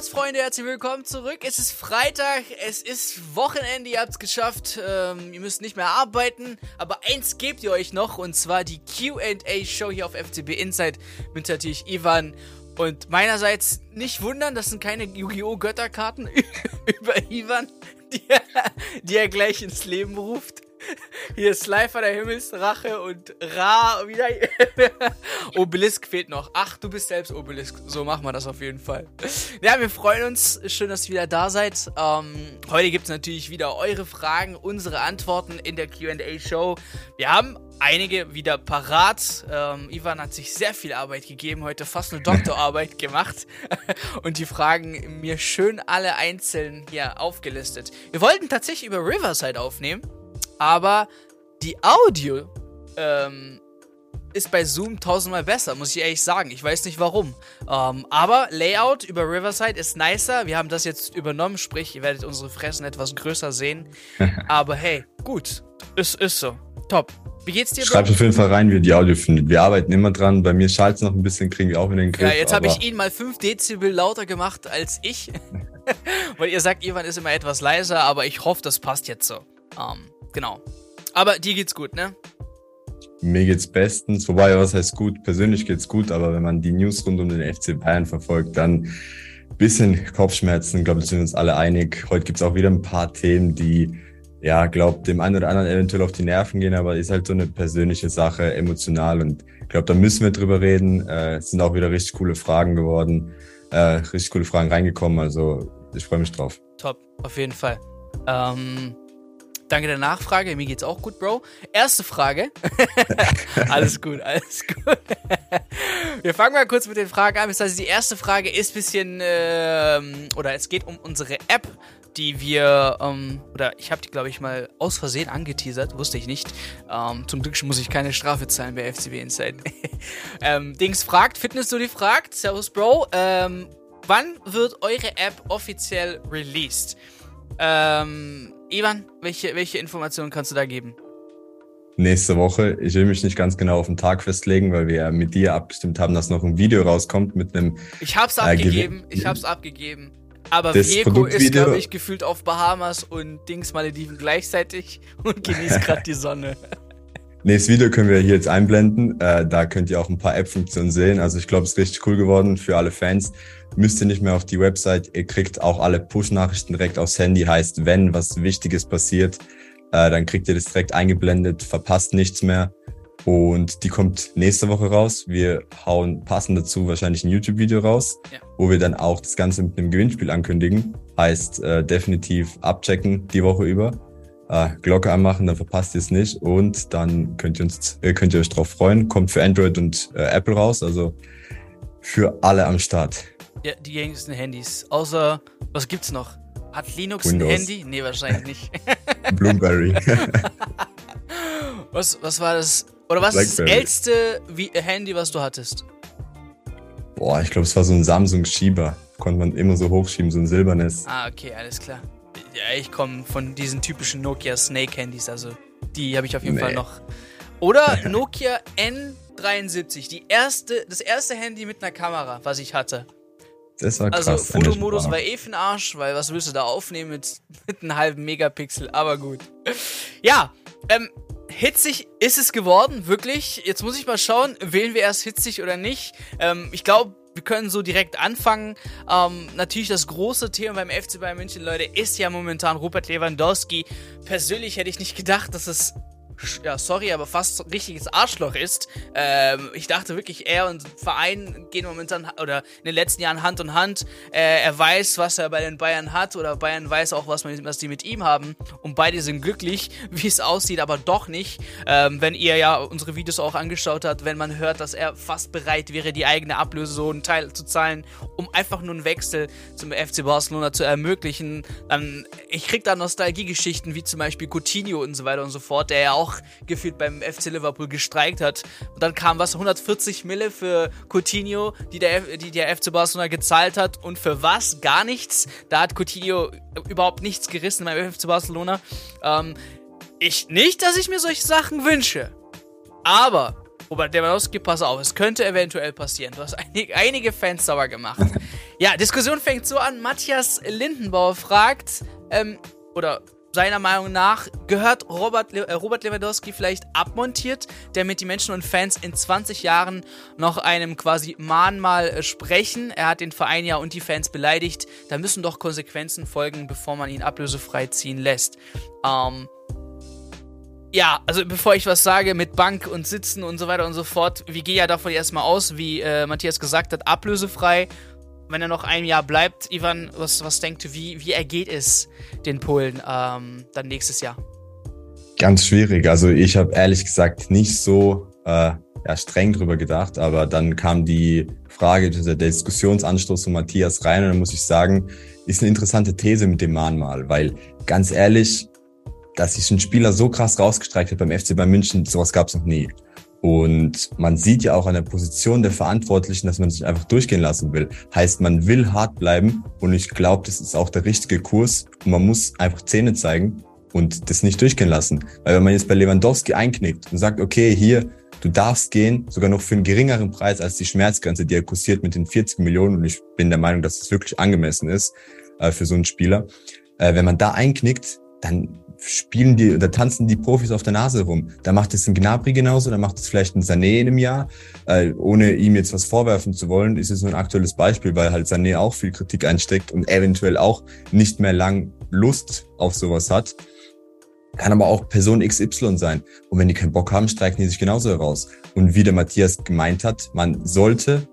Sportsfreunde, herzlich willkommen zurück. Es ist Freitag, es ist Wochenende, ihr habt es geschafft. Ähm, ihr müsst nicht mehr arbeiten, aber eins gebt ihr euch noch und zwar die QA-Show hier auf FCB Inside mit natürlich Ivan. Und meinerseits nicht wundern, das sind keine Yu-Gi-Oh! Götterkarten über Ivan, die er, die er gleich ins Leben ruft. Hier ist Slifer der Himmelsrache und Ra wieder. Obelisk fehlt noch. Ach, du bist selbst Obelisk. So machen wir das auf jeden Fall. Ja, wir freuen uns. Schön, dass ihr wieder da seid. Ähm, heute gibt es natürlich wieder eure Fragen, unsere Antworten in der QA-Show. Wir haben einige wieder parat. Ähm, Ivan hat sich sehr viel Arbeit gegeben, heute fast eine Doktorarbeit gemacht und die Fragen mir schön alle einzeln hier aufgelistet. Wir wollten tatsächlich über Riverside aufnehmen aber die Audio ähm, ist bei Zoom tausendmal besser, muss ich ehrlich sagen. Ich weiß nicht warum. Ähm, aber Layout über Riverside ist nicer. Wir haben das jetzt übernommen, sprich, ihr werdet unsere Fressen etwas größer sehen. aber hey, gut. Ist, ist so. Top. Wie geht's dir? Schreibt auf jeden Fall rein, wie ihr die Audio findet. Wir arbeiten immer dran. Bei mir schallt es noch ein bisschen, kriegen wir auch wieder den Griff. Ja, jetzt habe ich ihn mal 5 Dezibel lauter gemacht als ich. Weil ihr sagt, Ivan ist immer etwas leiser, aber ich hoffe, das passt jetzt so. Ähm, Genau. Aber dir geht's gut, ne? Mir geht's bestens, wobei, was heißt gut? Persönlich geht's gut, aber wenn man die News rund um den FC Bayern verfolgt, dann bisschen Kopfschmerzen, glaube ich, sind wir uns alle einig. Heute gibt's auch wieder ein paar Themen, die, ja, glaube dem einen oder anderen eventuell auf die Nerven gehen, aber ist halt so eine persönliche Sache, emotional und ich glaube, da müssen wir drüber reden. Äh, es sind auch wieder richtig coole Fragen geworden, äh, richtig coole Fragen reingekommen, also ich freue mich drauf. Top, auf jeden Fall. Ähm, Danke der Nachfrage. Mir geht's auch gut, Bro. Erste Frage. alles gut, alles gut. Wir fangen mal kurz mit den Fragen an. Das heißt, die erste Frage ist ein bisschen, ähm, oder es geht um unsere App, die wir, ähm, oder ich habe die, glaube ich, mal aus Versehen angeteasert, wusste ich nicht. Ähm, zum Glück muss ich keine Strafe zahlen bei FCB Inside. ähm, Dings fragt, Fitness die fragt, Servus Bro, ähm, wann wird eure App offiziell released? Ähm, Ivan, welche, welche Informationen kannst du da geben? Nächste Woche. Ich will mich nicht ganz genau auf den Tag festlegen, weil wir ja mit dir abgestimmt haben, dass noch ein Video rauskommt mit einem. Ich hab's äh, abgegeben, ich hab's abgegeben. Aber Vieko ist, glaube ich, gefühlt auf Bahamas und Dings Malediven gleichzeitig und genießt gerade die Sonne. Nächstes Video können wir hier jetzt einblenden. Äh, da könnt ihr auch ein paar App-Funktionen sehen. Also ich glaube, es ist richtig cool geworden für alle Fans müsst ihr nicht mehr auf die Website. Ihr kriegt auch alle Push-Nachrichten direkt aufs Handy. Heißt, wenn was Wichtiges passiert, äh, dann kriegt ihr das direkt eingeblendet, verpasst nichts mehr. Und die kommt nächste Woche raus. Wir hauen passend dazu wahrscheinlich ein YouTube-Video raus, ja. wo wir dann auch das Ganze mit einem Gewinnspiel ankündigen. Heißt, äh, definitiv abchecken die Woche über. Äh, Glocke anmachen, dann verpasst ihr es nicht. Und dann könnt ihr, uns, äh, könnt ihr euch drauf freuen. Kommt für Android und äh, Apple raus. Also für alle am Start. Ja, die gängigsten Handys. Außer, was gibt's noch? Hat Linux Windows. ein Handy? Nee, wahrscheinlich nicht. Blueberry. was, was war das? Oder was ist das älteste Handy, was du hattest? Boah, ich glaube, es war so ein Samsung-Schieber. Konnte man immer so hochschieben, so ein silbernes. Ah, okay, alles klar. Ja, ich komme von diesen typischen Nokia Snake-Handys, also die habe ich auf jeden nee. Fall noch. Oder Nokia N73, die erste, das erste Handy mit einer Kamera, was ich hatte. Das war also, krass. Also Fotomodus war eh für Arsch, weil was willst du da aufnehmen mit, mit einem halben Megapixel, aber gut. Ja, ähm, hitzig ist es geworden, wirklich. Jetzt muss ich mal schauen, wählen wir erst hitzig oder nicht. Ähm, ich glaube, wir können so direkt anfangen. Ähm, natürlich das große Thema beim FC Bayern München, Leute, ist ja momentan Robert Lewandowski. Persönlich hätte ich nicht gedacht, dass es ja, sorry, aber fast richtiges Arschloch ist. Ähm, ich dachte wirklich, er und Verein gehen momentan oder in den letzten Jahren Hand in Hand. Äh, er weiß, was er bei den Bayern hat oder Bayern weiß auch, was, man, was die mit ihm haben. Und beide sind glücklich, wie es aussieht, aber doch nicht. Ähm, wenn ihr ja unsere Videos auch angeschaut habt, wenn man hört, dass er fast bereit wäre, die eigene Ablöse so einen Teil zu zahlen, um einfach nur einen Wechsel zum FC Barcelona zu ermöglichen, dann ich krieg da Nostalgiegeschichten wie zum Beispiel Coutinho und so weiter und so fort, der ja auch auch gefühlt beim FC Liverpool gestreikt hat. Und dann kam was, 140 Mille für Coutinho, die der, die der FC Barcelona gezahlt hat. Und für was? Gar nichts. Da hat Coutinho überhaupt nichts gerissen beim FC Barcelona. Ähm, ich, nicht, dass ich mir solche Sachen wünsche. Aber, Robert Lewandowski, pass auf, es könnte eventuell passieren. Du hast einige, einige Fans sauer gemacht. Ja, Diskussion fängt so an. Matthias Lindenbauer fragt, ähm, oder seiner Meinung nach gehört Robert, Le äh, Robert Lewandowski vielleicht abmontiert, damit die Menschen und Fans in 20 Jahren noch einem quasi Mahnmal äh, sprechen. Er hat den Verein ja und die Fans beleidigt. Da müssen doch Konsequenzen folgen, bevor man ihn ablösefrei ziehen lässt. Ähm, ja, also bevor ich was sage mit Bank und Sitzen und so weiter und so fort, wir gehen ja davon erstmal aus, wie äh, Matthias gesagt hat, ablösefrei wenn er noch ein Jahr bleibt, Ivan, was, was denkst du, wie, wie ergeht es den Polen ähm, dann nächstes Jahr? Ganz schwierig. Also ich habe ehrlich gesagt nicht so äh, ja, streng drüber gedacht, aber dann kam die Frage, der Diskussionsanstoß von Matthias rein und dann muss ich sagen, ist eine interessante These mit dem Mahnmal, weil ganz ehrlich, dass sich ein Spieler so krass rausgestreikt hat beim FC bei München, sowas gab es noch nie. Und man sieht ja auch an der Position der Verantwortlichen, dass man sich einfach durchgehen lassen will. Heißt, man will hart bleiben und ich glaube, das ist auch der richtige Kurs und man muss einfach Zähne zeigen und das nicht durchgehen lassen. Weil wenn man jetzt bei Lewandowski einknickt und sagt, okay, hier, du darfst gehen, sogar noch für einen geringeren Preis als die Schmerzgrenze, die er kursiert mit den 40 Millionen und ich bin der Meinung, dass das wirklich angemessen ist äh, für so einen Spieler. Äh, wenn man da einknickt, dann spielen die oder tanzen die Profis auf der Nase rum. Da macht es ein Gnabry genauso, da macht es vielleicht ein Sané in einem Jahr. Äh, ohne ihm jetzt was vorwerfen zu wollen, ist es nur ein aktuelles Beispiel, weil halt Sané auch viel Kritik einsteckt und eventuell auch nicht mehr lang Lust auf sowas hat. Kann aber auch Person XY sein. Und wenn die keinen Bock haben, streiken die sich genauso heraus. Und wie der Matthias gemeint hat, man sollte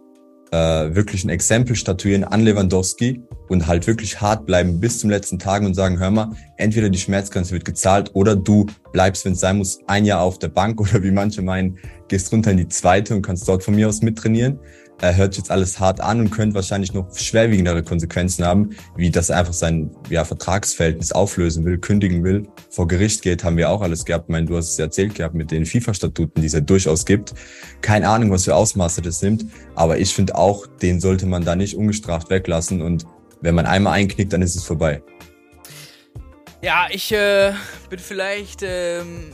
äh, wirklich ein Exempel statuieren an Lewandowski und halt wirklich hart bleiben bis zum letzten Tag und sagen, hör mal, entweder die Schmerzgrenze wird gezahlt oder du bleibst, wenn es sein muss, ein Jahr auf der Bank oder wie manche meinen, gehst runter in die zweite und kannst dort von mir aus mittrainieren er hört jetzt alles hart an und könnte wahrscheinlich noch schwerwiegendere Konsequenzen haben, wie dass er einfach sein ja, Vertragsverhältnis auflösen will, kündigen will, vor Gericht geht, haben wir auch alles gehabt. Ich meine, du hast es erzählt gehabt mit den FIFA-Statuten, die es ja durchaus gibt. Keine Ahnung, was für Ausmaße das nimmt, aber ich finde auch, den sollte man da nicht ungestraft weglassen und wenn man einmal einknickt, dann ist es vorbei. Ja, ich äh, bin vielleicht... Ähm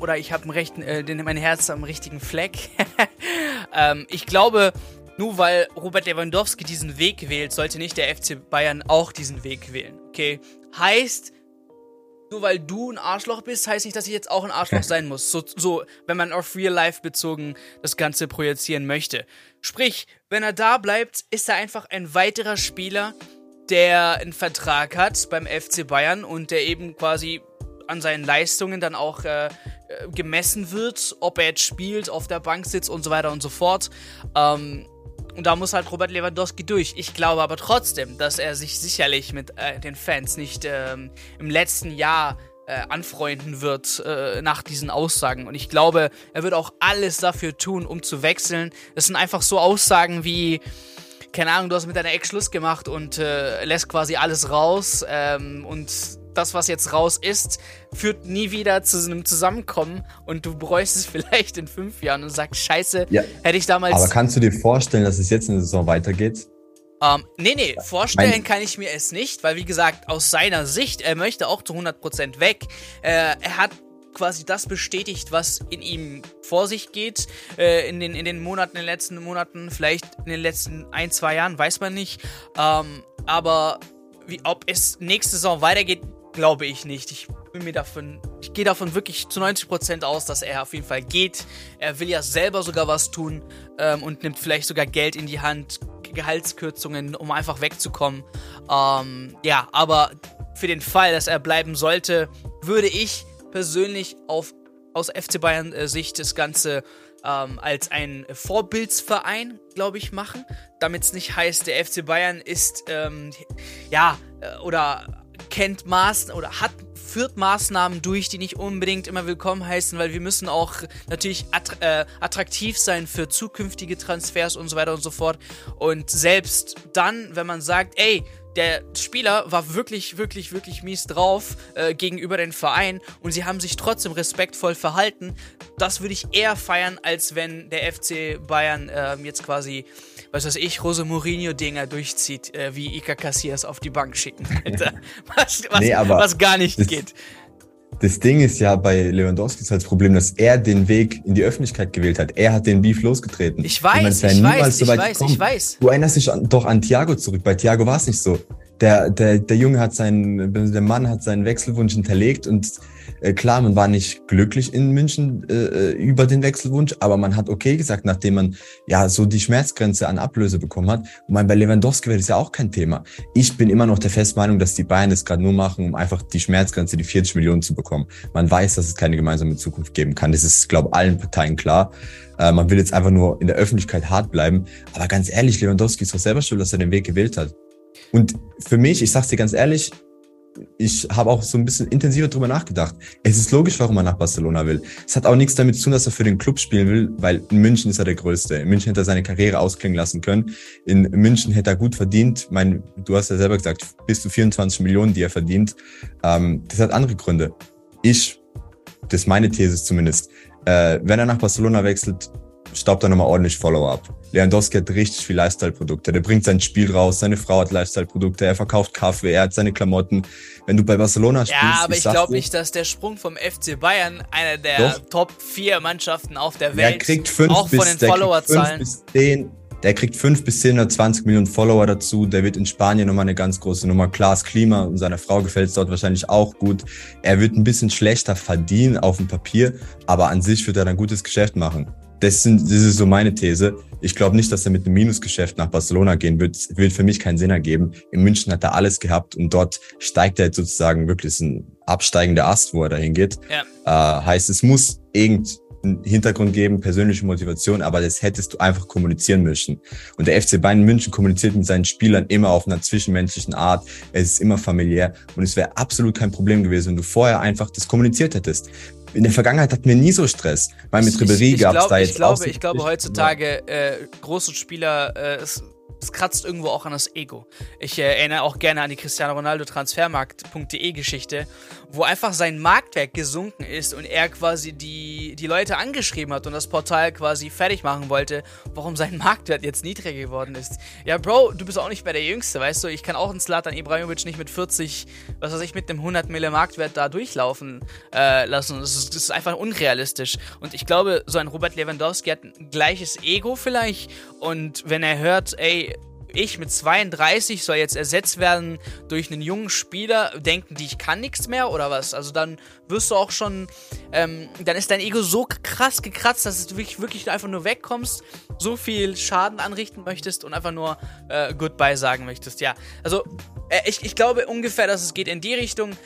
oder ich habe äh, mein Herz am richtigen Fleck. ähm, ich glaube, nur weil Robert Lewandowski diesen Weg wählt, sollte nicht der FC Bayern auch diesen Weg wählen. Okay? Heißt, nur weil du ein Arschloch bist, heißt nicht, dass ich jetzt auch ein Arschloch sein muss. So, so, wenn man auf Real Life bezogen das Ganze projizieren möchte. Sprich, wenn er da bleibt, ist er einfach ein weiterer Spieler, der einen Vertrag hat beim FC Bayern und der eben quasi an seinen Leistungen dann auch äh, äh, gemessen wird, ob er jetzt spielt, auf der Bank sitzt und so weiter und so fort. Ähm, und da muss halt Robert Lewandowski durch. Ich glaube aber trotzdem, dass er sich sicherlich mit äh, den Fans nicht ähm, im letzten Jahr äh, anfreunden wird äh, nach diesen Aussagen. Und ich glaube, er wird auch alles dafür tun, um zu wechseln. Das sind einfach so Aussagen wie, keine Ahnung, du hast mit deiner Ex Schluss gemacht und äh, lässt quasi alles raus ähm, und das, was jetzt raus ist, führt nie wieder zu einem Zusammenkommen und du bereust es vielleicht in fünf Jahren und sagst, scheiße, ja. hätte ich damals. Aber kannst du dir vorstellen, dass es jetzt in der Saison weitergeht? Ähm, nee, nee, vorstellen mein kann ich mir es nicht, weil wie gesagt, aus seiner Sicht, er möchte auch zu 100% weg. Äh, er hat quasi das bestätigt, was in ihm vor sich geht, äh, in, den, in den Monaten, in den letzten Monaten, vielleicht in den letzten ein, zwei Jahren, weiß man nicht. Ähm, aber wie, ob es nächste Saison weitergeht, glaube ich nicht. Ich bin mir davon, ich gehe davon wirklich zu 90% aus, dass er auf jeden Fall geht. Er will ja selber sogar was tun ähm, und nimmt vielleicht sogar Geld in die Hand, Gehaltskürzungen, um einfach wegzukommen. Ähm, ja, aber für den Fall, dass er bleiben sollte, würde ich persönlich auf, aus FC Bayern äh, Sicht das Ganze ähm, als ein Vorbildsverein, glaube ich, machen. Damit es nicht heißt, der FC Bayern ist, ähm, ja, äh, oder kennt Maßnahmen oder hat führt Maßnahmen durch, die nicht unbedingt immer willkommen heißen, weil wir müssen auch natürlich äh, attraktiv sein für zukünftige Transfers und so weiter und so fort. Und selbst dann, wenn man sagt, ey, der Spieler war wirklich, wirklich, wirklich mies drauf äh, gegenüber den Verein und sie haben sich trotzdem respektvoll verhalten. Das würde ich eher feiern, als wenn der FC Bayern äh, jetzt quasi, was weiß ich, Rose Mourinho-Dinger durchzieht, äh, wie Ika Cassias auf die Bank schicken. was, was, nee, was gar nicht geht das Ding ist ja bei Lewandowski ist halt das Problem, dass er den Weg in die Öffentlichkeit gewählt hat. Er hat den Beef losgetreten. Ich weiß, ich weiß, ich weiß, ich weiß. Du erinnerst dich doch an Thiago zurück. Bei Thiago war es nicht so. Der, der, der Junge hat seinen, der Mann hat seinen Wechselwunsch hinterlegt und klar, man war nicht glücklich in München äh, äh, über den Wechselwunsch, aber man hat okay gesagt, nachdem man ja so die Schmerzgrenze an Ablöse bekommen hat. Und mein, bei Lewandowski wäre das ja auch kein Thema. Ich bin immer noch der Festmeinung, dass die Bayern das gerade nur machen, um einfach die Schmerzgrenze, die 40 Millionen zu bekommen. Man weiß, dass es keine gemeinsame Zukunft geben kann. Das ist, glaube allen Parteien klar. Äh, man will jetzt einfach nur in der Öffentlichkeit hart bleiben. Aber ganz ehrlich, Lewandowski ist doch selber schuld, dass er den Weg gewählt hat. Und für mich, ich sag's dir ganz ehrlich, ich habe auch so ein bisschen intensiver drüber nachgedacht. Es ist logisch, warum er nach Barcelona will. Es hat auch nichts damit zu tun, dass er für den Club spielen will, weil in München ist er der Größte. In München hätte er seine Karriere ausklingen lassen können. In München hätte er gut verdient. Mein, du hast ja selber gesagt, bis zu 24 Millionen, die er verdient. Ähm, das hat andere Gründe. Ich, das ist meine These zumindest, äh, wenn er nach Barcelona wechselt, staubt er nochmal ordentlich Follow up. Lewandowski hat richtig viel Lifestyle-Produkte. Der bringt sein Spiel raus, seine Frau hat Lifestyle-Produkte, er verkauft Kaffee, er hat seine Klamotten. Wenn du bei Barcelona spielst. Ja, aber ich, ich glaube nicht, dass der Sprung vom FC Bayern einer der Doch. Top 4 Mannschaften auf der Welt der kriegt fünf auch bis, von den Followerzahlen. bis zehn, der kriegt fünf bis 10, Millionen Follower dazu. Der wird in Spanien nochmal eine ganz große Nummer. Klaas Klima und seiner Frau gefällt es dort wahrscheinlich auch gut. Er wird ein bisschen schlechter verdienen auf dem Papier, aber an sich wird er ein gutes Geschäft machen. Das, sind, das ist so meine These. Ich glaube nicht, dass er mit einem Minusgeschäft nach Barcelona gehen wird. Wird für mich keinen Sinn ergeben. In München hat er alles gehabt und dort steigt er jetzt sozusagen wirklich ein absteigender Ast, wo er dahin geht. Ja. Äh, heißt, es muss irgendeinen Hintergrund geben, persönliche Motivation, aber das hättest du einfach kommunizieren müssen. Und der FC Bayern München kommuniziert mit seinen Spielern immer auf einer zwischenmenschlichen Art. Es ist immer familiär und es wäre absolut kein Problem gewesen, wenn du vorher einfach das kommuniziert hättest in der Vergangenheit hatten wir nie so Stress. Weil mit Ribéry gab es da jetzt ich glaube, Ich glaube, heutzutage äh, große Spieler, äh, es es kratzt irgendwo auch an das Ego. Ich äh, erinnere auch gerne an die Cristiano Ronaldo Transfermarkt.de Geschichte, wo einfach sein Marktwert gesunken ist und er quasi die, die Leute angeschrieben hat und das Portal quasi fertig machen wollte, warum sein Marktwert jetzt niedriger geworden ist. Ja, Bro, du bist auch nicht mehr der Jüngste, weißt du? Ich kann auch einen Slatan Ibrahimovic nicht mit 40, was weiß ich, mit einem 100 Mille Marktwert da durchlaufen äh, lassen. Das ist, das ist einfach unrealistisch. Und ich glaube, so ein Robert Lewandowski hat ein gleiches Ego vielleicht und wenn er hört, ey, ich mit 32 soll jetzt ersetzt werden durch einen jungen Spieler, denken die, ich kann nichts mehr oder was? Also dann wirst du auch schon, ähm, dann ist dein Ego so krass gekratzt, dass du wirklich, wirklich einfach nur wegkommst, so viel Schaden anrichten möchtest und einfach nur äh, Goodbye sagen möchtest. Ja, also äh, ich, ich glaube ungefähr, dass es geht in die Richtung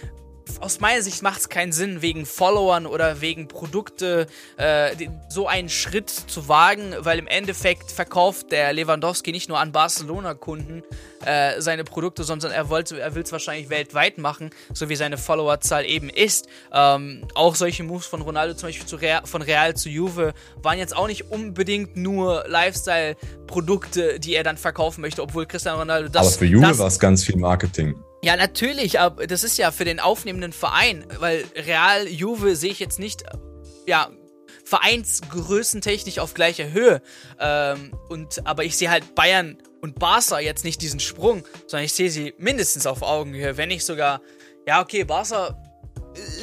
aus meiner Sicht macht es keinen Sinn, wegen Followern oder wegen Produkte äh, so einen Schritt zu wagen, weil im Endeffekt verkauft der Lewandowski nicht nur an Barcelona-Kunden äh, seine Produkte, sondern er, er will es wahrscheinlich weltweit machen, so wie seine Followerzahl eben ist. Ähm, auch solche Moves von Ronaldo zum Beispiel zu Real, von Real zu Juve waren jetzt auch nicht unbedingt nur Lifestyle-Produkte, die er dann verkaufen möchte, obwohl Cristiano Ronaldo das. Aber für Juve war es ganz viel Marketing. Ja, natürlich, aber das ist ja für den aufnehmenden Verein, weil Real Juve sehe ich jetzt nicht, ja, vereinsgrößentechnisch auf gleicher Höhe. Ähm, und, aber ich sehe halt Bayern und Barca jetzt nicht diesen Sprung, sondern ich sehe sie mindestens auf Augenhöhe, wenn nicht sogar, ja, okay, Barca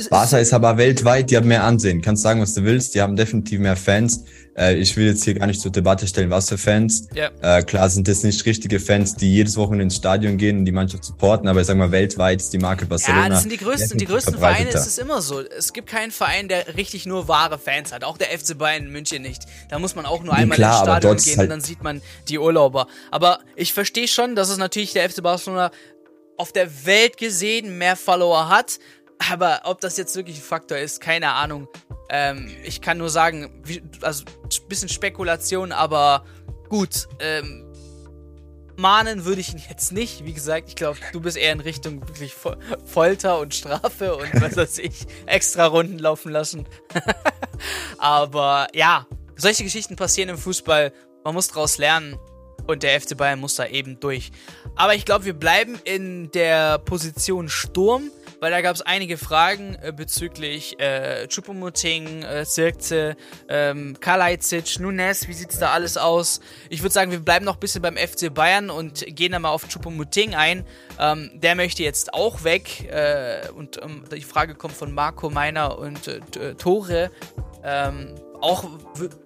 Barca ist aber weltweit, die haben mehr Ansehen. Kannst sagen, was du willst, die haben definitiv mehr Fans. Äh, ich will jetzt hier gar nicht zur Debatte stellen, was für Fans. Ja. Äh, klar sind das nicht richtige Fans, die jedes Wochenende ins Stadion gehen und die Mannschaft supporten, aber ich sag mal, weltweit ist die Marke Barcelona. Ja, das sind die größten, die größten Vereine, ist es immer so. Es gibt keinen Verein, der richtig nur wahre Fans hat. Auch der FC Bayern München nicht. Da muss man auch nur einmal klar, ins Stadion gehen halt und dann sieht man die Urlauber. Aber ich verstehe schon, dass es natürlich der FC Barcelona auf der Welt gesehen mehr Follower hat, aber ob das jetzt wirklich ein Faktor ist, keine Ahnung. Ähm, ich kann nur sagen, wie, also ein bisschen Spekulation, aber gut. Ähm, mahnen würde ich ihn jetzt nicht. Wie gesagt, ich glaube, du bist eher in Richtung wirklich Folter und Strafe und was weiß ich, extra Runden laufen lassen. aber ja, solche Geschichten passieren im Fußball. Man muss daraus lernen und der FC Bayern muss da eben durch. Aber ich glaube, wir bleiben in der Position Sturm weil da gab es einige Fragen äh, bezüglich äh, Chupomoting, äh, Zirkze, ähm, Kalajdzic, Nunes, wie sieht's da alles aus? Ich würde sagen, wir bleiben noch ein bisschen beim FC Bayern und gehen dann mal auf Chupomoting ein. Ähm, der möchte jetzt auch weg äh, und ähm, die Frage kommt von Marco Meiner und äh, Tore. Ähm, auch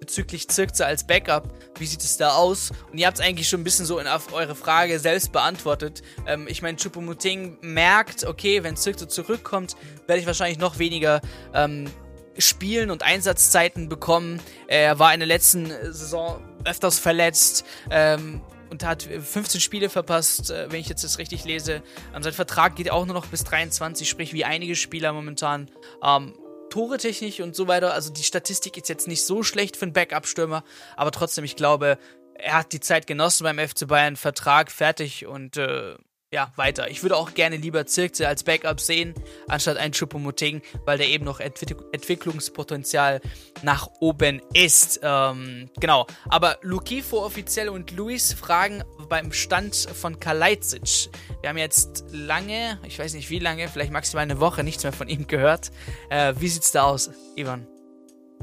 bezüglich Zirkze als Backup, wie sieht es da aus? Und ihr habt es eigentlich schon ein bisschen so in, eure Frage selbst beantwortet. Ähm, ich meine, Chupomuting merkt, okay, wenn Zirkze zurückkommt, werde ich wahrscheinlich noch weniger ähm, Spielen und Einsatzzeiten bekommen. Er war in der letzten Saison öfters verletzt. Ähm, und hat 15 Spiele verpasst, äh, wenn ich jetzt das richtig lese. Ähm, sein Vertrag geht auch nur noch bis 23, sprich wie einige Spieler momentan. Ähm, Tore technisch und so weiter. Also die Statistik ist jetzt nicht so schlecht für einen Backup-Stürmer, aber trotzdem, ich glaube, er hat die Zeit genossen beim FC Bayern, Vertrag fertig und äh, ja, weiter. Ich würde auch gerne lieber Zirkze als Backup sehen, anstatt ein Choupo-Moting, weil der eben noch Entwick Entwicklungspotenzial nach oben ist. Ähm, genau. Aber Lukifo offiziell und Luis fragen beim Stand von Kalajdzic. Wir haben jetzt lange, ich weiß nicht wie lange, vielleicht maximal eine Woche nichts mehr von ihm gehört. Äh, wie sieht's da aus, Ivan?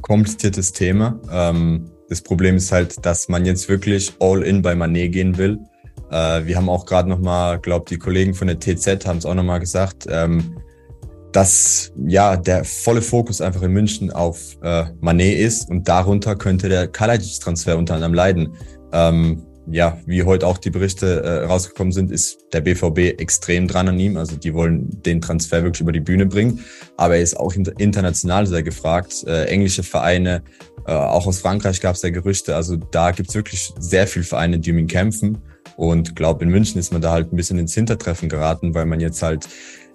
Kompliziertes Thema. Ähm, das Problem ist halt, dass man jetzt wirklich all in bei Manet gehen will äh, wir haben auch gerade nochmal, glaube die Kollegen von der TZ haben es auch nochmal gesagt, ähm, dass ja der volle Fokus einfach in München auf äh, Manet ist und darunter könnte der Kalajic-Transfer unter anderem leiden. Ähm, ja, wie heute auch die Berichte äh, rausgekommen sind, ist der BVB extrem dran an ihm. Also die wollen den Transfer wirklich über die Bühne bringen. Aber er ist auch international sehr gefragt. Äh, englische Vereine, äh, auch aus Frankreich gab es ja Gerüchte. Also da gibt's wirklich sehr viele Vereine, die um ihn kämpfen. Und glaube, in München ist man da halt ein bisschen ins Hintertreffen geraten, weil man jetzt halt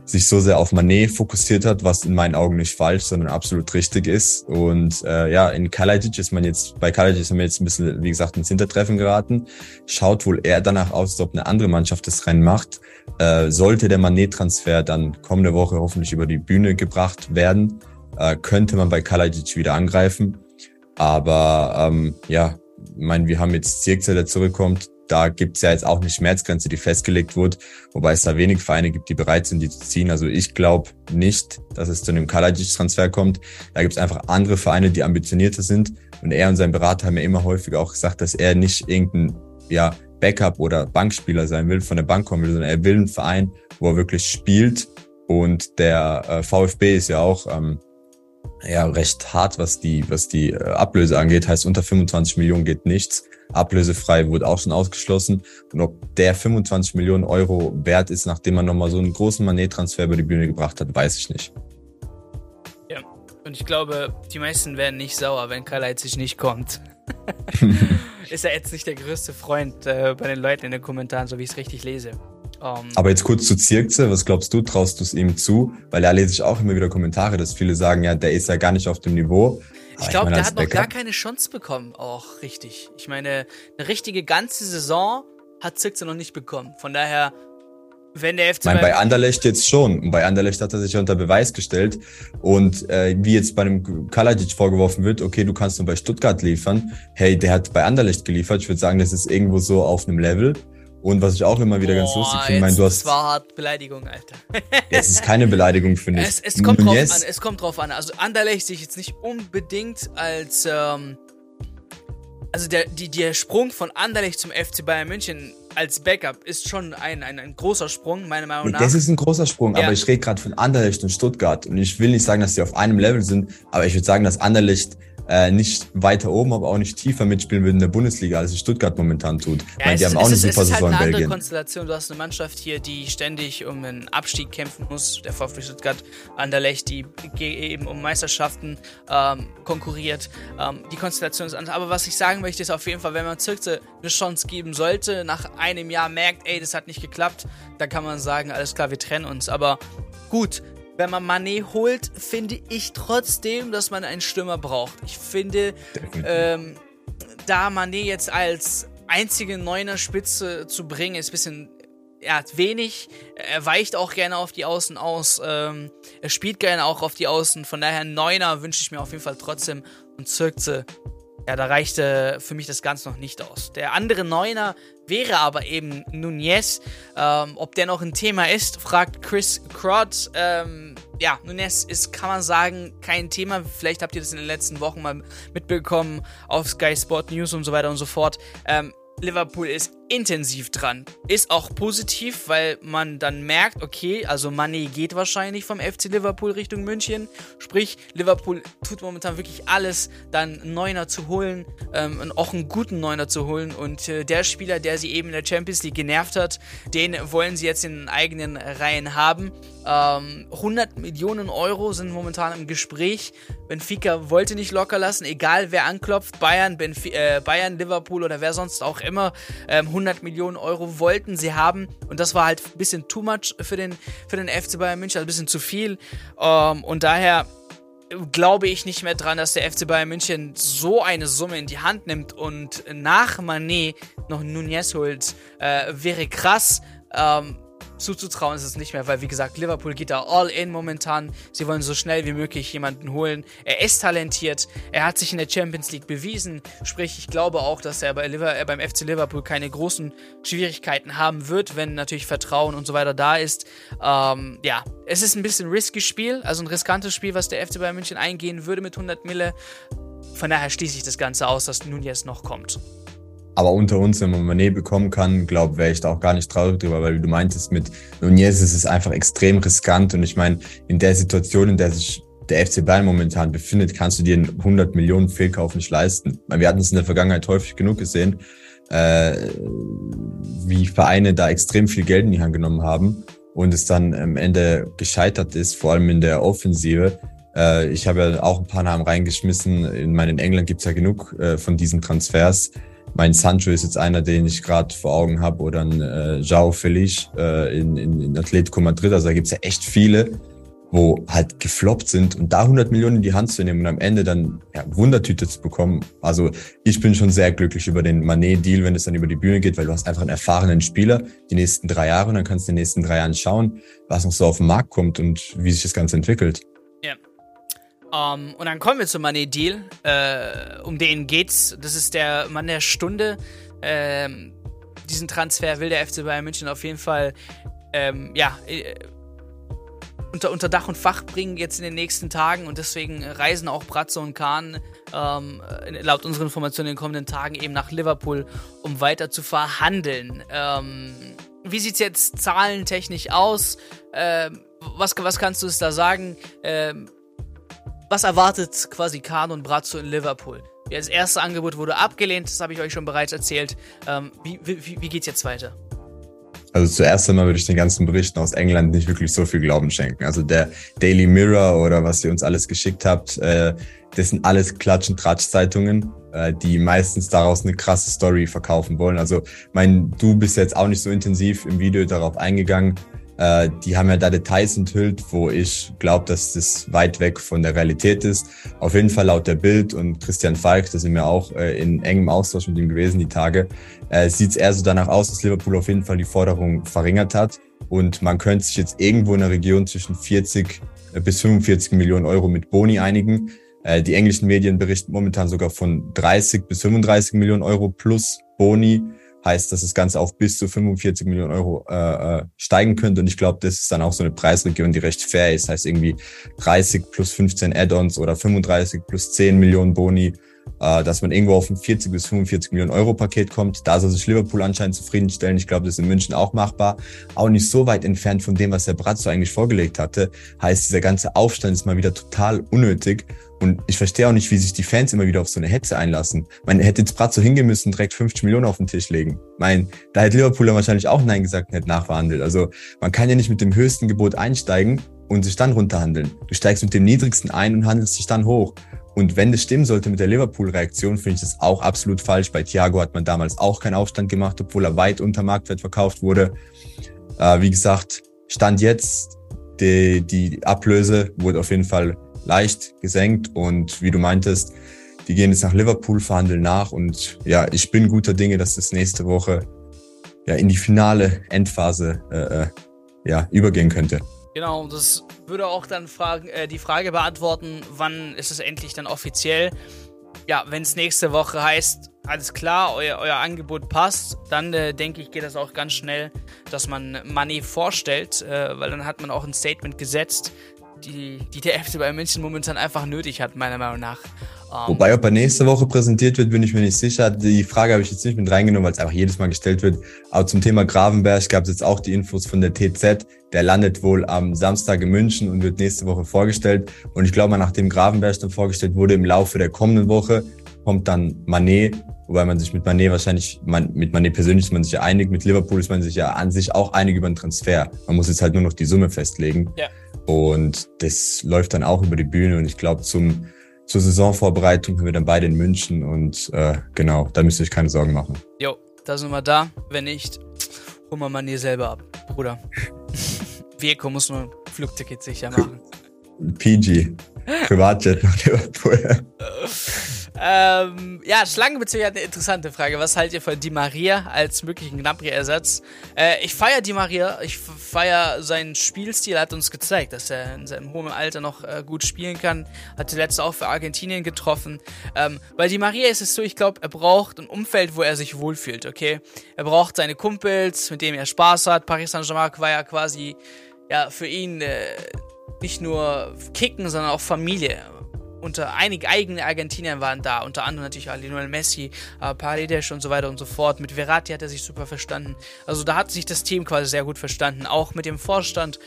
sich so sehr auf Manet fokussiert hat, was in meinen Augen nicht falsch, sondern absolut richtig ist. Und äh, ja, in Kalajic ist man jetzt, bei Kalajic ist man jetzt ein bisschen, wie gesagt, ins Hintertreffen geraten. Schaut wohl eher danach aus, als ob eine andere Mannschaft das Rennen macht. Äh, sollte der Manet-Transfer dann kommende Woche hoffentlich über die Bühne gebracht werden, äh, könnte man bei Kalajic wieder angreifen. Aber ähm, ja, ich meine, wir haben jetzt Zirkzee, der zurückkommt da gibt es ja jetzt auch eine Schmerzgrenze, die festgelegt wird, wobei es da wenig Vereine gibt, die bereit sind, die zu ziehen. Also ich glaube nicht, dass es zu einem Kalajic-Transfer kommt. Da gibt es einfach andere Vereine, die ambitionierter sind. Und er und sein Berater haben ja immer häufiger auch gesagt, dass er nicht irgendein ja, Backup oder Bankspieler sein will, von der Bank kommen will, sondern er will einen Verein, wo er wirklich spielt. Und der äh, VfB ist ja auch ähm, ja recht hart, was die, was die äh, Ablöse angeht. Heißt, unter 25 Millionen geht nichts. Ablösefrei wurde auch schon ausgeschlossen. Und ob der 25 Millionen Euro wert ist, nachdem man nochmal so einen großen Manet-Transfer über die Bühne gebracht hat, weiß ich nicht. Ja, und ich glaube, die meisten werden nicht sauer, wenn Karl Leipzig nicht kommt. ist er jetzt nicht der größte Freund äh, bei den Leuten in den Kommentaren, so wie ich es richtig lese. Um, Aber jetzt kurz zu Zirkze, was glaubst du, traust du es ihm zu? Weil da lese ich auch immer wieder Kommentare, dass viele sagen, ja, der ist ja gar nicht auf dem Niveau. Ich glaube, der hat noch gar keine Chance bekommen, auch richtig. Ich meine, eine richtige ganze Saison hat Zirkze noch nicht bekommen. Von daher, wenn der FC. Ich meine, bei Anderlecht jetzt schon. Und bei Anderlecht hat er sich unter Beweis gestellt. Und äh, wie jetzt bei einem Kalajic vorgeworfen wird, okay, du kannst nur bei Stuttgart liefern. Hey, der hat bei Anderlecht geliefert. Ich würde sagen, das ist irgendwo so auf einem Level. Und was ich auch immer wieder Boah, ganz lustig finde, mein, du hast. Das war hart Beleidigung, Alter. Es ist keine Beleidigung, finde ich. Es, es kommt drauf an, es kommt drauf an. Also Anderlecht sehe ich jetzt nicht unbedingt als, ähm, also der, die, der Sprung von Anderlecht zum FC Bayern München als Backup ist schon ein, ein, ein großer Sprung, meiner Meinung nach. Das ist ein großer Sprung, ja. aber ich rede gerade von Anderlecht und Stuttgart. Und ich will nicht sagen, dass sie auf einem Level sind, aber ich würde sagen, dass Anderlecht äh, nicht weiter oben, aber auch nicht tiefer mitspielen würden in der Bundesliga, als es Stuttgart momentan tut. Ja, meine, die haben auch eine super Saison in Belgien. Es ist halt eine andere Konstellation. Du hast eine Mannschaft hier, die ständig um einen Abstieg kämpfen muss. Der VfB Stuttgart, Anderlecht, die eben um Meisterschaften ähm, konkurriert. Ähm, die Konstellation ist anders. Aber was ich sagen möchte, ist auf jeden Fall, wenn man Zirkze eine Chance geben sollte, nach einem Jahr merkt, ey, das hat nicht geklappt, dann kann man sagen, alles klar, wir trennen uns. Aber gut, wenn man Manet holt, finde ich trotzdem, dass man einen Stürmer braucht. Ich finde, ähm, da Manet jetzt als einzige Neuner Spitze zu bringen, ist ein bisschen er hat wenig, er weicht auch gerne auf die Außen aus, ähm, er spielt gerne auch auf die Außen, von daher Neuner wünsche ich mir auf jeden Fall trotzdem. Und Zirkze ja, da reichte für mich das Ganze noch nicht aus. Der andere Neuner wäre aber eben Nunez. Ähm, ob der noch ein Thema ist, fragt Chris Crott. Ähm, ja, Nunez ist, kann man sagen, kein Thema. Vielleicht habt ihr das in den letzten Wochen mal mitbekommen auf Sky Sport News und so weiter und so fort. Ähm, Liverpool ist intensiv dran. Ist auch positiv, weil man dann merkt, okay, also Money geht wahrscheinlich vom FC Liverpool Richtung München. Sprich, Liverpool tut momentan wirklich alles, dann einen Neuner zu holen, ähm, auch einen guten Neuner zu holen. Und äh, der Spieler, der sie eben in der Champions League genervt hat, den wollen sie jetzt in den eigenen Reihen haben. Ähm, 100 Millionen Euro sind momentan im Gespräch. Benfica wollte nicht locker lassen, egal wer anklopft. Bayern, Benf äh, Bayern, Liverpool oder wer sonst auch immer. Ähm, 100 Millionen Euro wollten sie haben. Und das war halt ein bisschen too much für den, für den FC Bayern München, also ein bisschen zu viel. Ähm, und daher glaube ich nicht mehr dran, dass der FC Bayern München so eine Summe in die Hand nimmt und nach Manet noch Nunez holt. Äh, wäre krass. Ähm, zuzutrauen ist es nicht mehr, weil wie gesagt, Liverpool geht da all in momentan. Sie wollen so schnell wie möglich jemanden holen. Er ist talentiert, er hat sich in der Champions League bewiesen. Sprich, ich glaube auch, dass er bei Liver äh, beim FC Liverpool keine großen Schwierigkeiten haben wird, wenn natürlich Vertrauen und so weiter da ist. Ähm, ja, es ist ein bisschen risky Spiel, also ein riskantes Spiel, was der FC Bayern München eingehen würde mit 100 Mille. Von daher schließe ich das Ganze aus, dass Nunez noch kommt. Aber unter uns, wenn man Manet bekommen kann, glaube wäre ich da auch gar nicht traurig drüber, weil wie du meintest, mit Nunez ist es einfach extrem riskant. Und ich meine, in der Situation, in der sich der FC Bayern momentan befindet, kannst du dir einen 100 Millionen Fehlkauf nicht leisten. Wir hatten es in der Vergangenheit häufig genug gesehen, äh, wie Vereine da extrem viel Geld in die Hand genommen haben und es dann am Ende gescheitert ist, vor allem in der Offensive. Äh, ich habe ja auch ein paar Namen reingeschmissen. In meinen England gibt es ja genug äh, von diesen Transfers mein Sancho ist jetzt einer, den ich gerade vor Augen habe, oder ein äh, Joao Feliz äh, in, in, in Atletico Madrid. Also da gibt's ja echt viele, wo halt gefloppt sind und da 100 Millionen in die Hand zu nehmen und am Ende dann ja, Wundertüte zu bekommen. Also ich bin schon sehr glücklich über den Manet-Deal, wenn es dann über die Bühne geht, weil du hast einfach einen erfahrenen Spieler die nächsten drei Jahre und dann kannst du in den nächsten drei Jahren schauen, was noch so auf den Markt kommt und wie sich das Ganze entwickelt. Um, ähm, und dann kommen wir zum Money Deal. Äh, um den geht's. Das ist der Mann der Stunde. Ähm, diesen Transfer will der FC Bayern München auf jeden Fall ähm, ja, äh, unter, unter Dach und Fach bringen jetzt in den nächsten Tagen und deswegen reisen auch Bratzo und Kahn ähm, laut unseren Informationen in den kommenden Tagen eben nach Liverpool, um weiter zu verhandeln. Ähm, wie sieht's jetzt zahlentechnisch aus? Ähm, was, was kannst du es da sagen? Was erwartet quasi Kahn und Brazzo in Liverpool? Das erste Angebot wurde abgelehnt, das habe ich euch schon bereits erzählt. Ähm, wie, wie, wie geht's jetzt weiter? Also zuerst einmal würde ich den ganzen Berichten aus England nicht wirklich so viel Glauben schenken. Also der Daily Mirror oder was ihr uns alles geschickt habt, äh, das sind alles Klatsch- und Tratsch-Zeitungen, äh, die meistens daraus eine krasse Story verkaufen wollen. Also mein, du bist jetzt auch nicht so intensiv im Video darauf eingegangen. Äh, die haben ja da Details enthüllt, wo ich glaube, dass das weit weg von der Realität ist. Auf jeden Fall laut der Bild und Christian Falk, da sind wir auch äh, in engem Austausch mit ihm gewesen die Tage, äh, sieht es eher so danach aus, dass Liverpool auf jeden Fall die Forderung verringert hat. Und man könnte sich jetzt irgendwo in der Region zwischen 40 äh, bis 45 Millionen Euro mit Boni einigen. Die englischen Medien berichten momentan sogar von 30 bis 35 Millionen Euro plus Boni heißt, dass das Ganze auf bis zu 45 Millionen Euro äh, äh, steigen könnte. Und ich glaube, das ist dann auch so eine Preisregion, die recht fair ist. Heißt irgendwie 30 plus 15 Add-ons oder 35 plus 10 Millionen Boni, äh, dass man irgendwo auf ein 40 bis 45 Millionen Euro Paket kommt. Da soll sich Liverpool anscheinend zufriedenstellen. Ich glaube, das ist in München auch machbar. Auch nicht so weit entfernt von dem, was der Bratzo eigentlich vorgelegt hatte. Heißt, dieser ganze Aufstand ist mal wieder total unnötig. Und ich verstehe auch nicht, wie sich die Fans immer wieder auf so eine Hetze einlassen. Man hätte jetzt Bratzo hingehen müssen und direkt 50 Millionen auf den Tisch legen. Mein, da hätte Liverpool wahrscheinlich auch Nein gesagt und hätte nachverhandelt. Also man kann ja nicht mit dem höchsten Gebot einsteigen und sich dann runterhandeln. Du steigst mit dem niedrigsten ein und handelst dich dann hoch. Und wenn das stimmen sollte mit der Liverpool-Reaktion, finde ich das auch absolut falsch. Bei Thiago hat man damals auch keinen Aufstand gemacht, obwohl er weit unter Marktwert verkauft wurde. Äh, wie gesagt, Stand jetzt, die, die Ablöse wurde auf jeden Fall leicht gesenkt und wie du meintest, die gehen jetzt nach Liverpool, verhandeln nach und ja, ich bin guter Dinge, dass das nächste Woche ja in die finale Endphase äh, äh ja übergehen könnte. Genau, das würde auch dann fragen, äh, die Frage beantworten, wann ist es endlich dann offiziell? ja, wenn es nächste Woche heißt, alles klar, euer, euer Angebot passt, dann äh, denke ich, geht das auch ganz schnell, dass man Money vorstellt, äh, weil dann hat man auch ein Statement gesetzt, die, die der FC Bayern München momentan einfach nötig hat, meiner Meinung nach. Um, ähm, Wobei, ob er nächste Woche präsentiert wird, bin ich mir nicht sicher. Die Frage habe ich jetzt nicht mit reingenommen, weil es einfach jedes Mal gestellt wird. Aber zum Thema Gravenberg gab es jetzt auch die Infos von der TZ. Der landet wohl am Samstag in München und wird nächste Woche vorgestellt. Und ich glaube, nachdem Gravenberg dann vorgestellt wurde, im Laufe der kommenden Woche kommt dann Manet, wobei man sich mit Manet wahrscheinlich, man, mit Manet persönlich ist man sich ja einig, mit Liverpool ist man sich ja an sich auch einig über den Transfer. Man muss jetzt halt nur noch die Summe festlegen. Ja. Und das läuft dann auch über die Bühne und ich glaube, zum zur Saisonvorbereitung haben wir dann beide in München und äh, genau, da müsst ihr euch keine Sorgen machen. Jo, da sind wir da. Wenn nicht, holen wir Mané selber ab, Bruder. Vieko muss nur Flugticket sicher machen. PG. Privatjet nach Liverpool. Ähm, ja, Schlangenbeziehung hat eine interessante Frage. Was haltet ihr von Di Maria als möglichen Gnabry-Ersatz? Äh, ich feiere Di Maria. Ich feiere seinen Spielstil. Er hat uns gezeigt, dass er in seinem hohen Alter noch äh, gut spielen kann. Hat die letzte auch für Argentinien getroffen. Ähm, bei Di Maria ist es so, ich glaube, er braucht ein Umfeld, wo er sich wohlfühlt, okay? Er braucht seine Kumpels, mit denen er Spaß hat. Paris Saint-Germain war ja quasi, ja, für ihn äh, nicht nur Kicken, sondern auch Familie unter einige eigene Argentinier waren da, unter anderem natürlich Lionel Messi, äh, Paredes und so weiter und so fort. Mit Verratti hat er sich super verstanden. Also da hat sich das Team quasi sehr gut verstanden, auch mit dem Vorstand.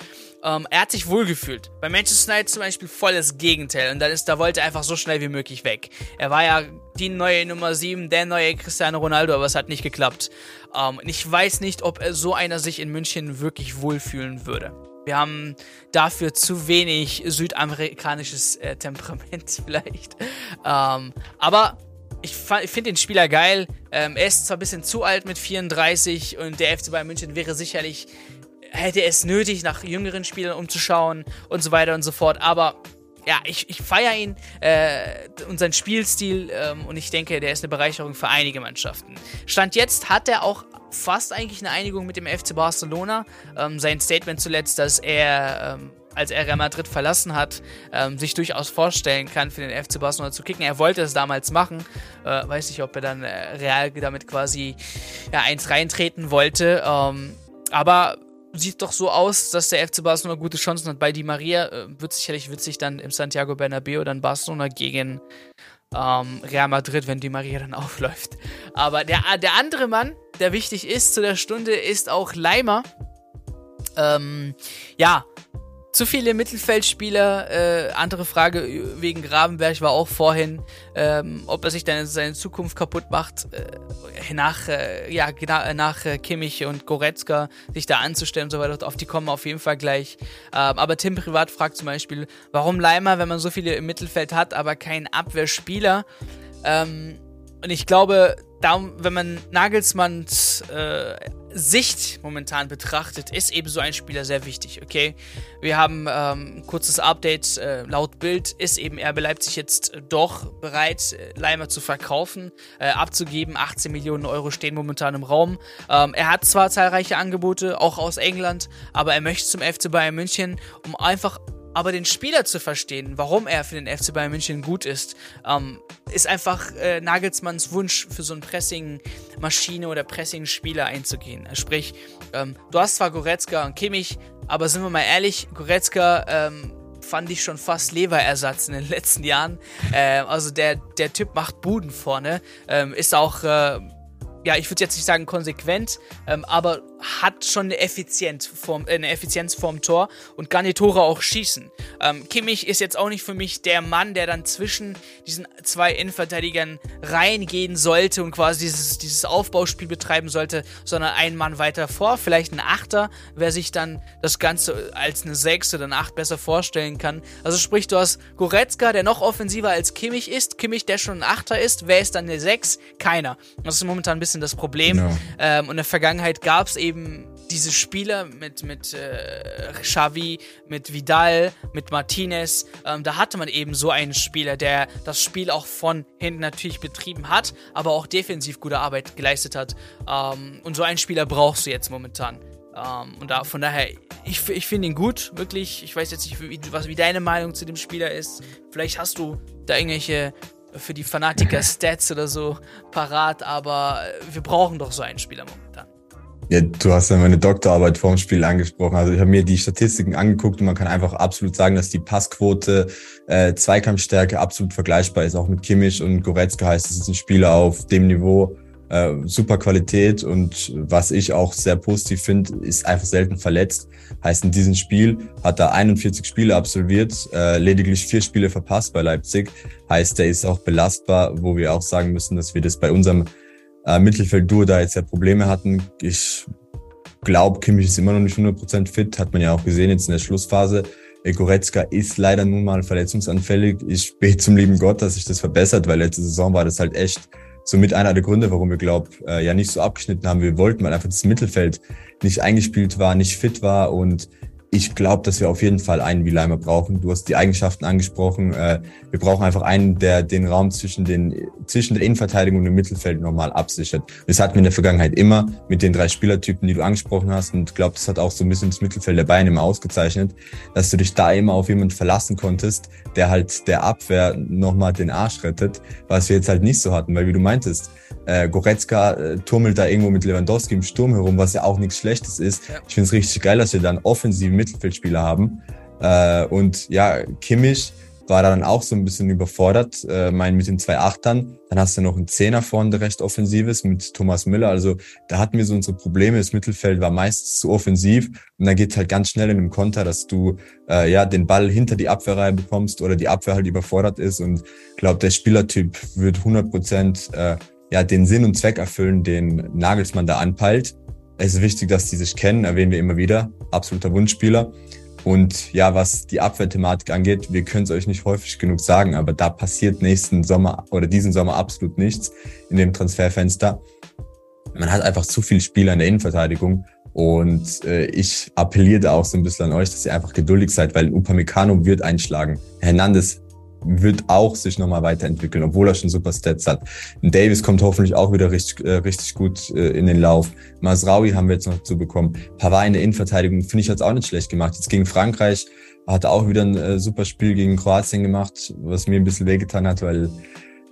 Ähm, er hat sich wohlgefühlt. Bei Manchester United zum Beispiel volles Gegenteil. Und dann ist, da wollte er einfach so schnell wie möglich weg. Er war ja die neue Nummer 7, der neue Cristiano Ronaldo, aber es hat nicht geklappt. Ähm, ich weiß nicht, ob so einer sich in München wirklich wohlfühlen würde. Wir haben dafür zu wenig südamerikanisches äh, Temperament vielleicht. Ähm, aber ich, ich finde den Spieler geil. Ähm, er ist zwar ein bisschen zu alt mit 34 und der FC Bayern München wäre sicherlich, hätte es nötig, nach jüngeren Spielern umzuschauen und so weiter und so fort. Aber ja, ich, ich feiere ihn äh, und seinen Spielstil ähm, und ich denke, der ist eine Bereicherung für einige Mannschaften. Stand jetzt hat er auch fast eigentlich eine Einigung mit dem FC Barcelona. Ähm, sein Statement zuletzt, dass er, ähm, als er Real Madrid verlassen hat, ähm, sich durchaus vorstellen kann, für den FC Barcelona zu kicken. Er wollte es damals machen. Äh, weiß nicht, ob er dann äh, Real damit quasi ja, eins reintreten wollte. Ähm, aber sieht doch so aus, dass der FC Barcelona gute Chancen hat. Bei Di Maria äh, wird sicherlich witzig dann im Santiago Bernabeu dann Barcelona gegen ähm, Real Madrid, wenn die Maria dann aufläuft. Aber der, der andere Mann, der wichtig ist zu der Stunde, ist auch Leimer. Ähm, ja, zu viele Mittelfeldspieler. Äh, andere Frage wegen Grabenberg war auch vorhin, ähm, ob er sich dann seine Zukunft kaputt macht, äh, nach, äh, ja, nach äh, Kimmich und Goretzka sich da anzustellen und so weiter. Auf die kommen auf jeden Fall gleich. Ähm, aber Tim Privat fragt zum Beispiel, warum Leimer, wenn man so viele im Mittelfeld hat, aber keinen Abwehrspieler? Ähm, und ich glaube, darum, wenn man Nagelsmanns äh, Sicht momentan betrachtet, ist eben so ein Spieler sehr wichtig, okay? Wir haben ähm, ein kurzes Update, äh, laut Bild ist eben RB Leipzig jetzt doch bereit, äh, Leimer zu verkaufen, äh, abzugeben. 18 Millionen Euro stehen momentan im Raum. Ähm, er hat zwar zahlreiche Angebote, auch aus England, aber er möchte zum FC Bayern München, um einfach aber den Spieler zu verstehen, warum er für den FC Bayern München gut ist, ähm, ist einfach äh, Nagelsmanns Wunsch für so ein Pressing-Maschine oder Pressing-Spieler einzugehen. Sprich, ähm, du hast zwar Goretzka und Kimmich, aber sind wir mal ehrlich, Goretzka ähm, fand ich schon fast Leverersatz in den letzten Jahren. Äh, also der, der Typ macht Buden vorne, ähm, ist auch äh, ja, ich würde jetzt nicht sagen konsequent, ähm, aber hat schon eine Effizienz vorm, äh, eine Effizienz vorm Tor und kann die Tore auch schießen. Ähm, Kimmich ist jetzt auch nicht für mich der Mann, der dann zwischen diesen zwei Innenverteidigern reingehen sollte und quasi dieses, dieses Aufbauspiel betreiben sollte, sondern ein Mann weiter vor, vielleicht ein Achter, wer sich dann das Ganze als eine Sechs oder eine Acht besser vorstellen kann. Also sprich, du hast Goretzka, der noch offensiver als Kimmich ist, Kimmich, der schon ein Achter ist, wer ist dann eine Sechs? Keiner. Das ist momentan ein bisschen bisschen das Problem. No. Ähm, und in der Vergangenheit gab es eben diese Spieler mit, mit äh, Xavi, mit Vidal, mit Martinez. Ähm, da hatte man eben so einen Spieler, der das Spiel auch von hinten natürlich betrieben hat, aber auch defensiv gute Arbeit geleistet hat. Ähm, und so einen Spieler brauchst du jetzt momentan. Um, ähm, und da, von daher, ich, ich finde ihn gut, wirklich. Ich weiß jetzt nicht, wie, was, wie deine Meinung zu dem Spieler ist. Vielleicht hast du da irgendwelche für die Fanatiker-Stats oder so parat, aber wir brauchen doch so einen Spieler momentan. Ja, du hast ja meine Doktorarbeit vorm Spiel angesprochen. Also ich habe mir die Statistiken angeguckt und man kann einfach absolut sagen, dass die Passquote, äh, Zweikampfstärke absolut vergleichbar ist. Auch mit Kimmich und Goretzka heißt, es ist ein Spieler auf dem Niveau, äh, super Qualität und was ich auch sehr positiv finde, ist einfach selten verletzt. Heißt, in diesem Spiel hat er 41 Spiele absolviert, äh, lediglich vier Spiele verpasst bei Leipzig. Heißt, er ist auch belastbar, wo wir auch sagen müssen, dass wir das bei unserem äh, Mittelfeld-Duo da jetzt ja Probleme hatten. Ich glaube, Kimmich ist immer noch nicht 100% fit, hat man ja auch gesehen jetzt in der Schlussphase. Goretzka ist leider nun mal verletzungsanfällig. Ich bete zum lieben Gott, dass sich das verbessert, weil letzte Saison war das halt echt somit einer der Gründe, warum wir, glaube äh, ja nicht so abgeschnitten haben, wir wollten, weil einfach das Mittelfeld nicht eingespielt war, nicht fit war und ich glaube, dass wir auf jeden Fall einen wie Leimer brauchen. Du hast die Eigenschaften angesprochen. Äh, wir brauchen einfach einen, der den Raum zwischen, den, zwischen der Innenverteidigung und dem Mittelfeld nochmal absichert. Das hatten wir in der Vergangenheit immer mit den drei Spielertypen, die du angesprochen hast. Und ich glaube, das hat auch so ein bisschen das Mittelfeld der Bayern immer ausgezeichnet, dass du dich da immer auf jemanden verlassen konntest, der halt der Abwehr nochmal den Arsch rettet, was wir jetzt halt nicht so hatten. Weil wie du meintest, äh, Goretzka äh, turmelt da irgendwo mit Lewandowski im Sturm herum, was ja auch nichts Schlechtes ist. Ich finde es richtig geil, dass wir dann offensive Mittelfeldspieler haben. Äh, und ja, Kimmich war da dann auch so ein bisschen überfordert, äh, mein mit den zwei Achtern. Dann hast du noch einen Zehner vorne, recht offensives mit Thomas Müller. Also da hatten wir so unsere Probleme. Das Mittelfeld war meistens zu offensiv und dann geht halt ganz schnell in einem Konter, dass du äh, ja den Ball hinter die Abwehrreihe bekommst oder die Abwehr halt überfordert ist. Und ich glaube, der Spielertyp wird 100 Prozent äh, ja, den Sinn und Zweck erfüllen, den Nagelsmann da anpeilt. Es ist wichtig, dass die sich kennen, erwähnen wir immer wieder. Absoluter Wunschspieler. Und ja, was die Abwehrthematik angeht, wir können es euch nicht häufig genug sagen, aber da passiert nächsten Sommer oder diesen Sommer absolut nichts in dem Transferfenster. Man hat einfach zu viele Spieler in der Innenverteidigung und äh, ich appelliere auch so ein bisschen an euch, dass ihr einfach geduldig seid, weil Upamecano wird einschlagen. Hernandez wird auch sich nochmal weiterentwickeln, obwohl er schon super Stats hat. Davis kommt hoffentlich auch wieder richtig, äh, richtig gut äh, in den Lauf. Masraui haben wir jetzt noch zu bekommen. Pavard in der Innenverteidigung finde ich jetzt auch nicht schlecht gemacht. Jetzt gegen Frankreich hat er auch wieder ein äh, super Spiel gegen Kroatien gemacht, was mir ein bisschen wehgetan hat, weil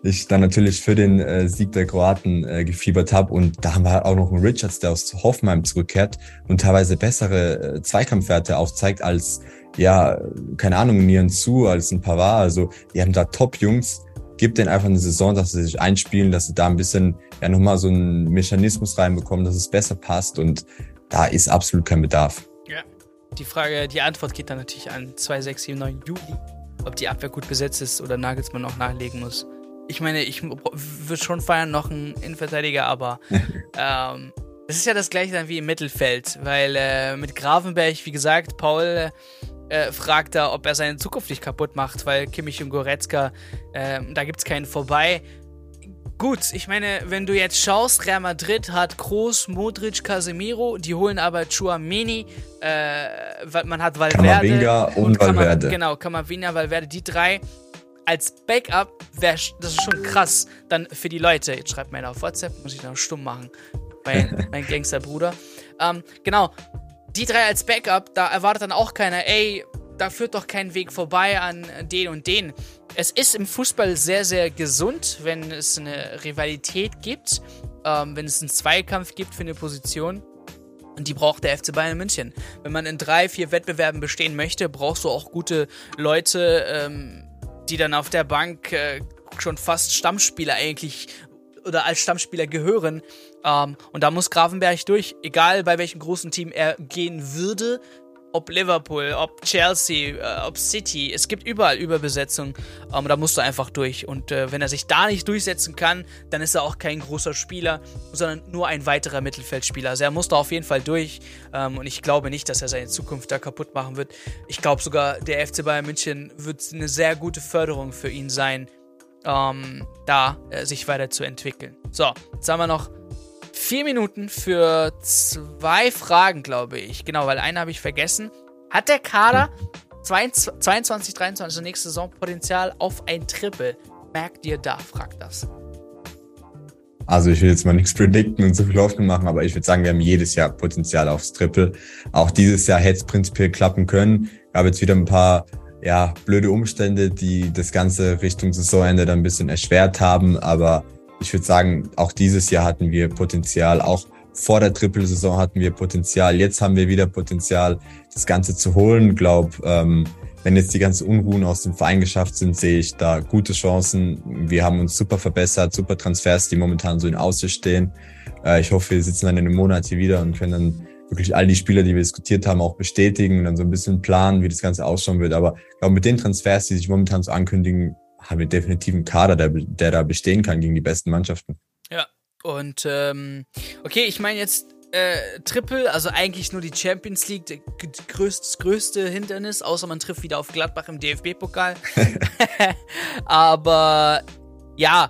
ich dann natürlich für den äh, Sieg der Kroaten äh, gefiebert habe. Und da haben wir halt auch noch einen Richards, der aus Hoffenheim zurückkehrt und teilweise bessere äh, Zweikampfwerte aufzeigt als ja, keine Ahnung, Nieren zu als ein Pavard. Also, die haben da Top-Jungs. Gib denen einfach eine Saison, dass sie sich einspielen, dass sie da ein bisschen, ja, nochmal so einen Mechanismus reinbekommen, dass es besser passt. Und da ist absolut kein Bedarf. Ja. Die Frage, die Antwort geht dann natürlich an 2679 Juli, ob die Abwehr gut besetzt ist oder Nagelsmann noch nachlegen muss. Ich meine, ich würde schon feiern noch einen Innenverteidiger, aber ähm, es ist ja das gleiche dann wie im Mittelfeld, weil äh, mit Gravenberg, wie gesagt, Paul äh, fragt er, ob er seine Zukunft nicht kaputt macht, weil Kimmich und Goretzka, äh, da gibt es keinen vorbei. Gut, ich meine, wenn du jetzt schaust, Real Madrid hat Kroos, Modric, Casemiro, die holen aber Chuameni, äh, man hat Valverde Kamavinga und, und Valverde. genau, Kamavinga, Valverde, die drei als Backup wäre das ist schon krass dann für die Leute. Jetzt schreibt mir einer auf WhatsApp, muss ich noch stumm machen. Mein, mein Gangsterbruder. Ähm, genau, die drei als Backup, da erwartet dann auch keiner, ey, da führt doch kein Weg vorbei an den und den. Es ist im Fußball sehr, sehr gesund, wenn es eine Rivalität gibt, ähm, wenn es einen Zweikampf gibt für eine Position. Und die braucht der FC Bayern München. Wenn man in drei, vier Wettbewerben bestehen möchte, brauchst du auch gute Leute, ähm, die dann auf der Bank äh, schon fast Stammspieler eigentlich oder als Stammspieler gehören. Ähm, und da muss Grafenberg durch, egal bei welchem großen Team er gehen würde. Ob Liverpool, ob Chelsea, äh, ob City, es gibt überall Überbesetzung. Ähm, da musst du einfach durch. Und äh, wenn er sich da nicht durchsetzen kann, dann ist er auch kein großer Spieler, sondern nur ein weiterer Mittelfeldspieler. Also er muss da auf jeden Fall durch. Ähm, und ich glaube nicht, dass er seine Zukunft da kaputt machen wird. Ich glaube sogar, der FC Bayern München wird eine sehr gute Förderung für ihn sein, ähm, da äh, sich weiterzuentwickeln. So, jetzt haben wir noch vier Minuten für zwei Fragen, glaube ich. Genau, weil eine habe ich vergessen. Hat der Kader 22, 23, 23, also nächste Saison Potenzial auf ein Triple? Merkt ihr da? Fragt das. Also ich will jetzt mal nichts predikten und so viel Hoffnung machen, aber ich würde sagen, wir haben jedes Jahr Potenzial aufs Triple. Auch dieses Jahr hätte es prinzipiell klappen können. Habe jetzt wieder ein paar ja, blöde Umstände, die das ganze Richtung Saisonende dann ein bisschen erschwert haben. Aber ich würde sagen, auch dieses Jahr hatten wir Potenzial. Auch vor der Triple-Saison hatten wir Potenzial. Jetzt haben wir wieder Potenzial, das Ganze zu holen. Glaub, ähm, wenn jetzt die ganzen Unruhen aus dem Verein geschafft sind, sehe ich da gute Chancen. Wir haben uns super verbessert, super Transfers, die momentan so in Aussicht stehen. Äh, ich hoffe, wir sitzen dann in einem Monat hier wieder und können dann wirklich all die Spieler, die wir diskutiert haben, auch bestätigen und dann so ein bisschen planen, wie das Ganze ausschauen wird. Aber ich glaube, mit den Transfers, die sich momentan so ankündigen, haben wir definitiv einen Kader, der, der da bestehen kann gegen die besten Mannschaften. Ja, und ähm, okay, ich meine jetzt äh, Triple, also eigentlich nur die Champions League, das größte, größte Hindernis, außer man trifft wieder auf Gladbach im DFB-Pokal. Aber ja,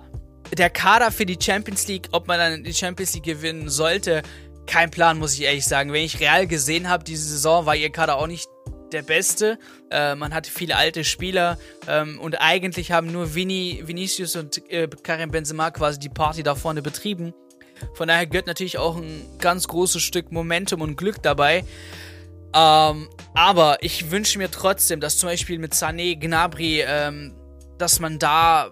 der Kader für die Champions League, ob man dann die Champions League gewinnen sollte, kein Plan, muss ich ehrlich sagen. Wenn ich real gesehen habe, diese Saison war ihr Kader auch nicht der beste. Äh, man hatte viele alte Spieler ähm, und eigentlich haben nur Vini, Vinicius und äh, Karim Benzema quasi die Party da vorne betrieben. Von daher gehört natürlich auch ein ganz großes Stück Momentum und Glück dabei. Ähm, aber ich wünsche mir trotzdem, dass zum Beispiel mit Sané, Gnabry, ähm, dass man da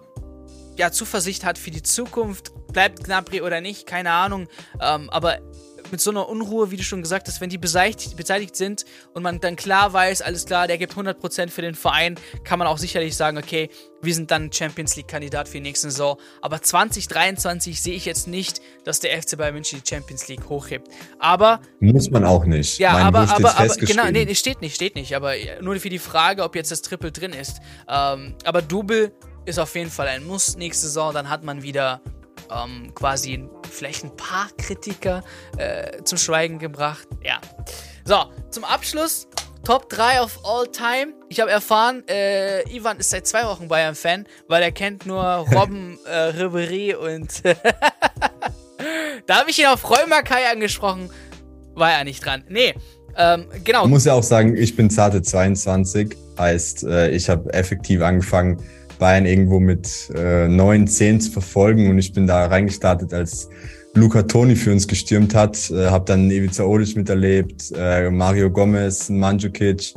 ja Zuversicht hat für die Zukunft. Bleibt Gnabry oder nicht, keine Ahnung. Ähm, aber mit so einer Unruhe, wie du schon gesagt hast, wenn die beseitigt, beteiligt sind und man dann klar weiß, alles klar, der gibt 100% für den Verein, kann man auch sicherlich sagen, okay, wir sind dann Champions League-Kandidat für die nächste Saison. Aber 2023 sehe ich jetzt nicht, dass der FC Bayern München die Champions League hochhebt. Aber. Muss man auch nicht. Ja, mein aber, aber, aber genau, nee, steht nicht, steht nicht. Aber nur für die Frage, ob jetzt das Triple drin ist. Ähm, aber Double ist auf jeden Fall ein Muss nächste Saison. Dann hat man wieder ähm, quasi vielleicht ein paar Kritiker äh, zum Schweigen gebracht. Ja. So, zum Abschluss Top 3 of all time. Ich habe erfahren, äh, Ivan ist seit zwei Wochen Bayern-Fan, weil er kennt nur Robben, äh, Ribery und da habe ich ihn auf Räumerkai angesprochen. War er nicht dran. Nee, ähm, genau. Ich muss ja auch sagen, ich bin zarte 22. Heißt, äh, ich habe effektiv angefangen, Bayern irgendwo mit äh, 9, 10 zu verfolgen und ich bin da reingestartet, als Luca Toni für uns gestürmt hat. Äh, habe dann Ivica Olic miterlebt, äh, Mario Gomez, Mandzukic,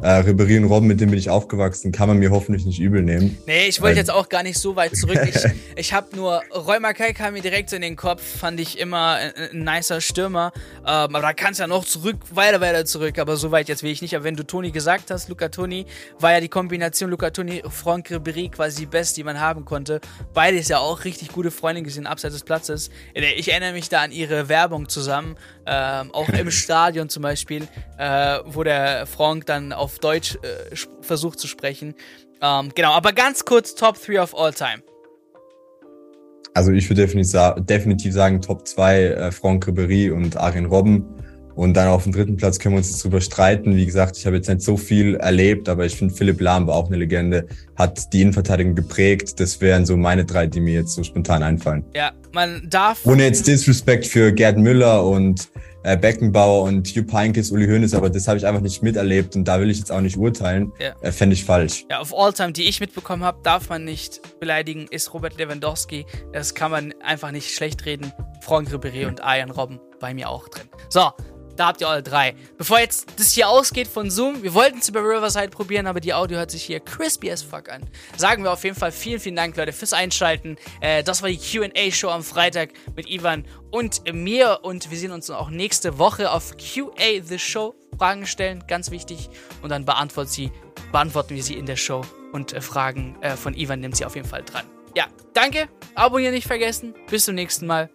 äh, Ribery und Robben, mit dem bin ich aufgewachsen, kann man mir hoffentlich nicht übel nehmen. Nee, ich wollte jetzt auch gar nicht so weit zurück. Ich, ich habe nur, Roy Mackay kam mir direkt in den Kopf, fand ich immer ein, ein nicer Stürmer. Ähm, aber da kannst du ja noch zurück, weiter, weiter zurück, aber so weit jetzt will ich nicht. Aber wenn du Toni gesagt hast, Luca Toni, war ja die Kombination Luca Toni, Franck Ribery quasi die beste, die man haben konnte. Beide ist ja auch richtig gute Freunde gesehen, abseits des Platzes. Ich erinnere mich da an ihre Werbung zusammen, ähm, auch im Stadion zum Beispiel, äh, wo der Franck dann auf Deutsch äh, versucht zu sprechen. Ähm, genau, aber ganz kurz Top 3 of all time. Also ich würde definitiv, definitiv sagen Top 2 äh, Franck Ribéry und Arjen Robben. Und dann auf dem dritten Platz können wir uns jetzt drüber streiten. Wie gesagt, ich habe jetzt nicht so viel erlebt, aber ich finde, Philipp Lahm war auch eine Legende, hat die Innenverteidigung geprägt. Das wären so meine drei, die mir jetzt so spontan einfallen. Ja, man darf. Ohne jetzt Disrespect für Gerd Müller und äh, Beckenbauer und Hugh Heynckes, Uli Hoeneß, aber das habe ich einfach nicht miterlebt und da will ich jetzt auch nicht urteilen. Ja. Äh, Fände ich falsch. Ja, auf Alltime, die ich mitbekommen habe, darf man nicht beleidigen, ist Robert Lewandowski. Das kann man einfach nicht schlecht reden. Franck Ribéry und Arjen Robben bei mir auch drin. So, da habt ihr alle drei. Bevor jetzt das hier ausgeht von Zoom, wir wollten es über Riverside probieren, aber die Audio hört sich hier crispy as fuck an. Sagen wir auf jeden Fall vielen, vielen Dank, Leute, fürs Einschalten. Äh, das war die QA-Show am Freitag mit Ivan und mir. Und wir sehen uns auch nächste Woche auf QA The Show. Fragen stellen, ganz wichtig. Und dann beantworten, sie, beantworten wir sie in der Show. Und äh, Fragen äh, von Ivan nimmt sie auf jeden Fall dran. Ja, danke. Abonnieren nicht vergessen. Bis zum nächsten Mal.